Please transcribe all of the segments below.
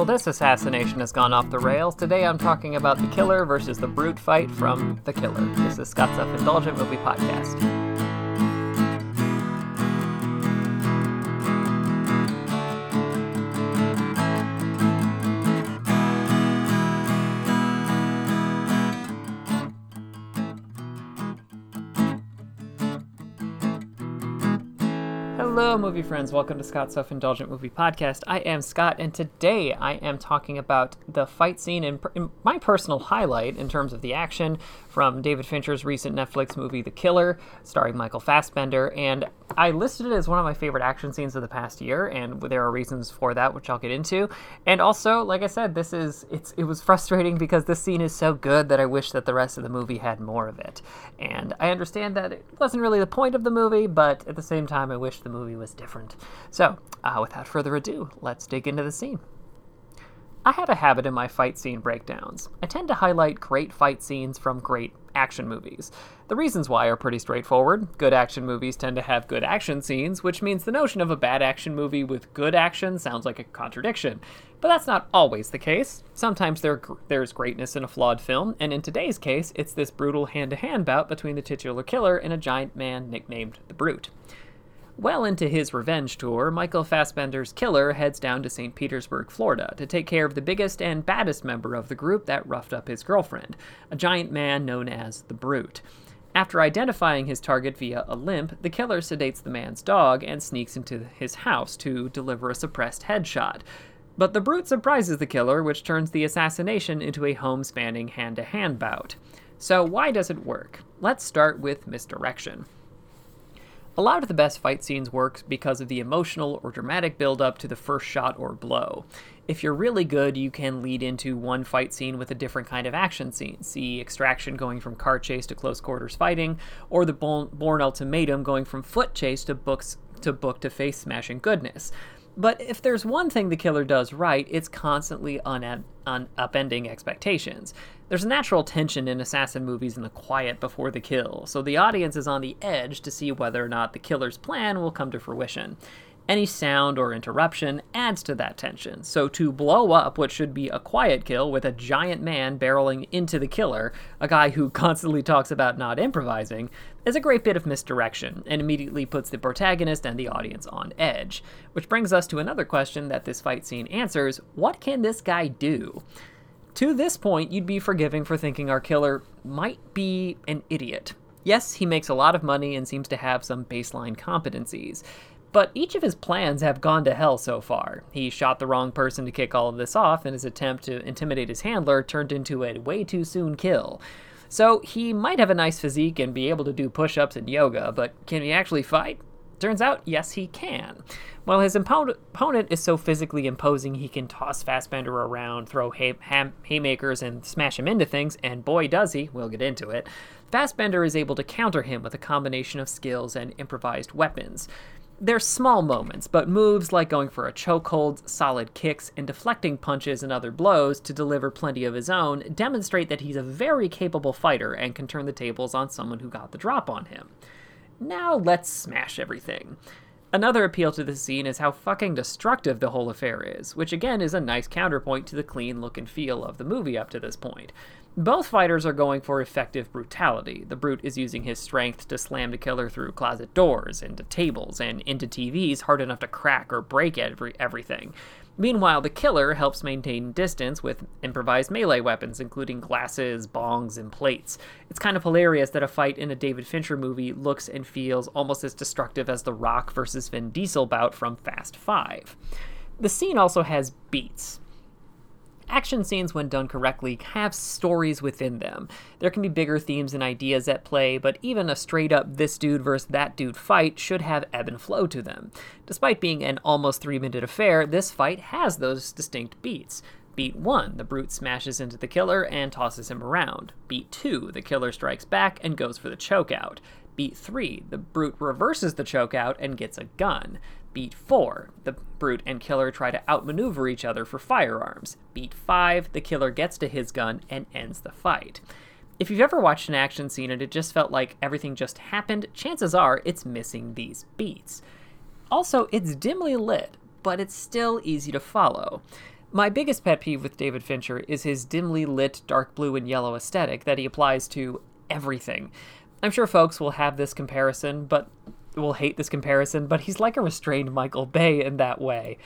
Well, this assassination has gone off the rails. Today I'm talking about the killer versus the brute fight from The Killer. This is Scott's Self Indulgent Movie Podcast. Hello, movie friends. Welcome to Scott's Self Indulgent Movie Podcast. I am Scott, and today I am talking about the fight scene and my personal highlight in terms of the action from David Fincher's recent Netflix movie, The Killer, starring Michael Fassbender. And I listed it as one of my favorite action scenes of the past year, and there are reasons for that, which I'll get into. And also, like I said, this is it's it was frustrating because this scene is so good that I wish that the rest of the movie had more of it. And I understand that it wasn't really the point of the movie, but at the same time, I wish the movie was different. So, uh, without further ado, let's dig into the scene. I have a habit in my fight scene breakdowns. I tend to highlight great fight scenes from great action movies. The reasons why are pretty straightforward. Good action movies tend to have good action scenes, which means the notion of a bad action movie with good action sounds like a contradiction. But that's not always the case. Sometimes there, there's greatness in a flawed film, and in today's case, it's this brutal hand to hand bout between the titular killer and a giant man nicknamed the Brute. Well into his revenge tour, Michael Fassbender's killer heads down to St. Petersburg, Florida, to take care of the biggest and baddest member of the group that roughed up his girlfriend, a giant man known as the Brute. After identifying his target via a limp, the killer sedates the man's dog and sneaks into his house to deliver a suppressed headshot. But the brute surprises the killer, which turns the assassination into a home spanning hand to hand bout. So, why does it work? Let's start with misdirection. A lot of the best fight scenes work because of the emotional or dramatic build up to the first shot or blow. If you're really good, you can lead into one fight scene with a different kind of action scene. See Extraction going from car chase to close quarters fighting, or the Bourne Ultimatum going from foot chase to books to book to face smashing goodness. But if there's one thing the killer does right, it's constantly un- un- upending expectations. There's a natural tension in assassin movies in the quiet before the kill, so the audience is on the edge to see whether or not the killer's plan will come to fruition. Any sound or interruption adds to that tension. So, to blow up what should be a quiet kill with a giant man barreling into the killer, a guy who constantly talks about not improvising, is a great bit of misdirection and immediately puts the protagonist and the audience on edge. Which brings us to another question that this fight scene answers what can this guy do? To this point, you'd be forgiving for thinking our killer might be an idiot. Yes, he makes a lot of money and seems to have some baseline competencies. But each of his plans have gone to hell so far. He shot the wrong person to kick all of this off, and his attempt to intimidate his handler turned into a way too soon kill. So he might have a nice physique and be able to do push ups and yoga, but can he actually fight? Turns out, yes, he can. While his opponent is so physically imposing, he can toss Fassbender around, throw hay- ham- haymakers, and smash him into things, and boy, does he, we'll get into it. Fassbender is able to counter him with a combination of skills and improvised weapons. They're small moments, but moves like going for a chokehold, solid kicks, and deflecting punches and other blows to deliver plenty of his own demonstrate that he's a very capable fighter and can turn the tables on someone who got the drop on him. Now let's smash everything. Another appeal to the scene is how fucking destructive the whole affair is, which again is a nice counterpoint to the clean look and feel of the movie up to this point. Both fighters are going for effective brutality. The brute is using his strength to slam the killer through closet doors, into tables, and into TVs hard enough to crack or break every, everything. Meanwhile, the killer helps maintain distance with improvised melee weapons, including glasses, bongs, and plates. It's kind of hilarious that a fight in a David Fincher movie looks and feels almost as destructive as the Rock versus Vin Diesel bout from Fast 5. The scene also has beats action scenes, when done correctly, have stories within them. There can be bigger themes and ideas at play, but even a straight up this dude versus that dude fight should have ebb and flow to them. Despite being an almost three minute affair, this fight has those distinct beats. Beat 1, the brute smashes into the killer and tosses him around. Beat 2, the killer strikes back and goes for the chokeout. Beat 3, the brute reverses the chokeout and gets a gun. Beat 4, the brute and killer try to outmaneuver each other for firearms. Beat 5, the killer gets to his gun and ends the fight. If you've ever watched an action scene and it just felt like everything just happened, chances are it's missing these beats. Also, it's dimly lit, but it's still easy to follow. My biggest pet peeve with David Fincher is his dimly lit dark blue and yellow aesthetic that he applies to everything. I'm sure folks will have this comparison, but will hate this comparison, but he's like a restrained Michael Bay in that way.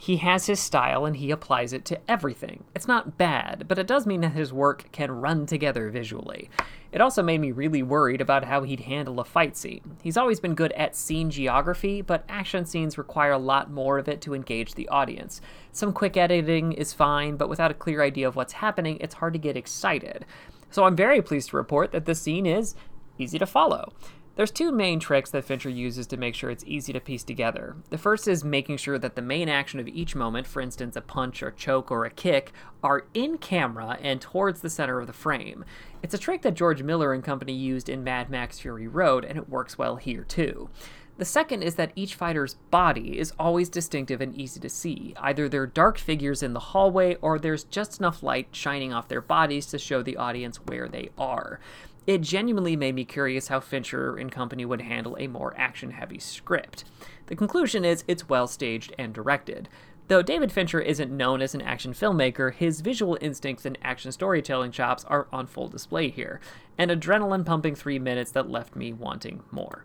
He has his style and he applies it to everything. It's not bad, but it does mean that his work can run together visually. It also made me really worried about how he'd handle a fight scene. He's always been good at scene geography, but action scenes require a lot more of it to engage the audience. Some quick editing is fine, but without a clear idea of what's happening, it's hard to get excited. So I'm very pleased to report that this scene is easy to follow. There's two main tricks that Fincher uses to make sure it's easy to piece together. The first is making sure that the main action of each moment, for instance, a punch or choke or a kick, are in camera and towards the center of the frame. It's a trick that George Miller and company used in Mad Max Fury Road, and it works well here too. The second is that each fighter's body is always distinctive and easy to see. Either they're dark figures in the hallway, or there's just enough light shining off their bodies to show the audience where they are it genuinely made me curious how Fincher and company would handle a more action heavy script. The conclusion is it's well staged and directed. Though David Fincher isn't known as an action filmmaker, his visual instincts and action storytelling chops are on full display here, an adrenaline pumping three minutes that left me wanting more.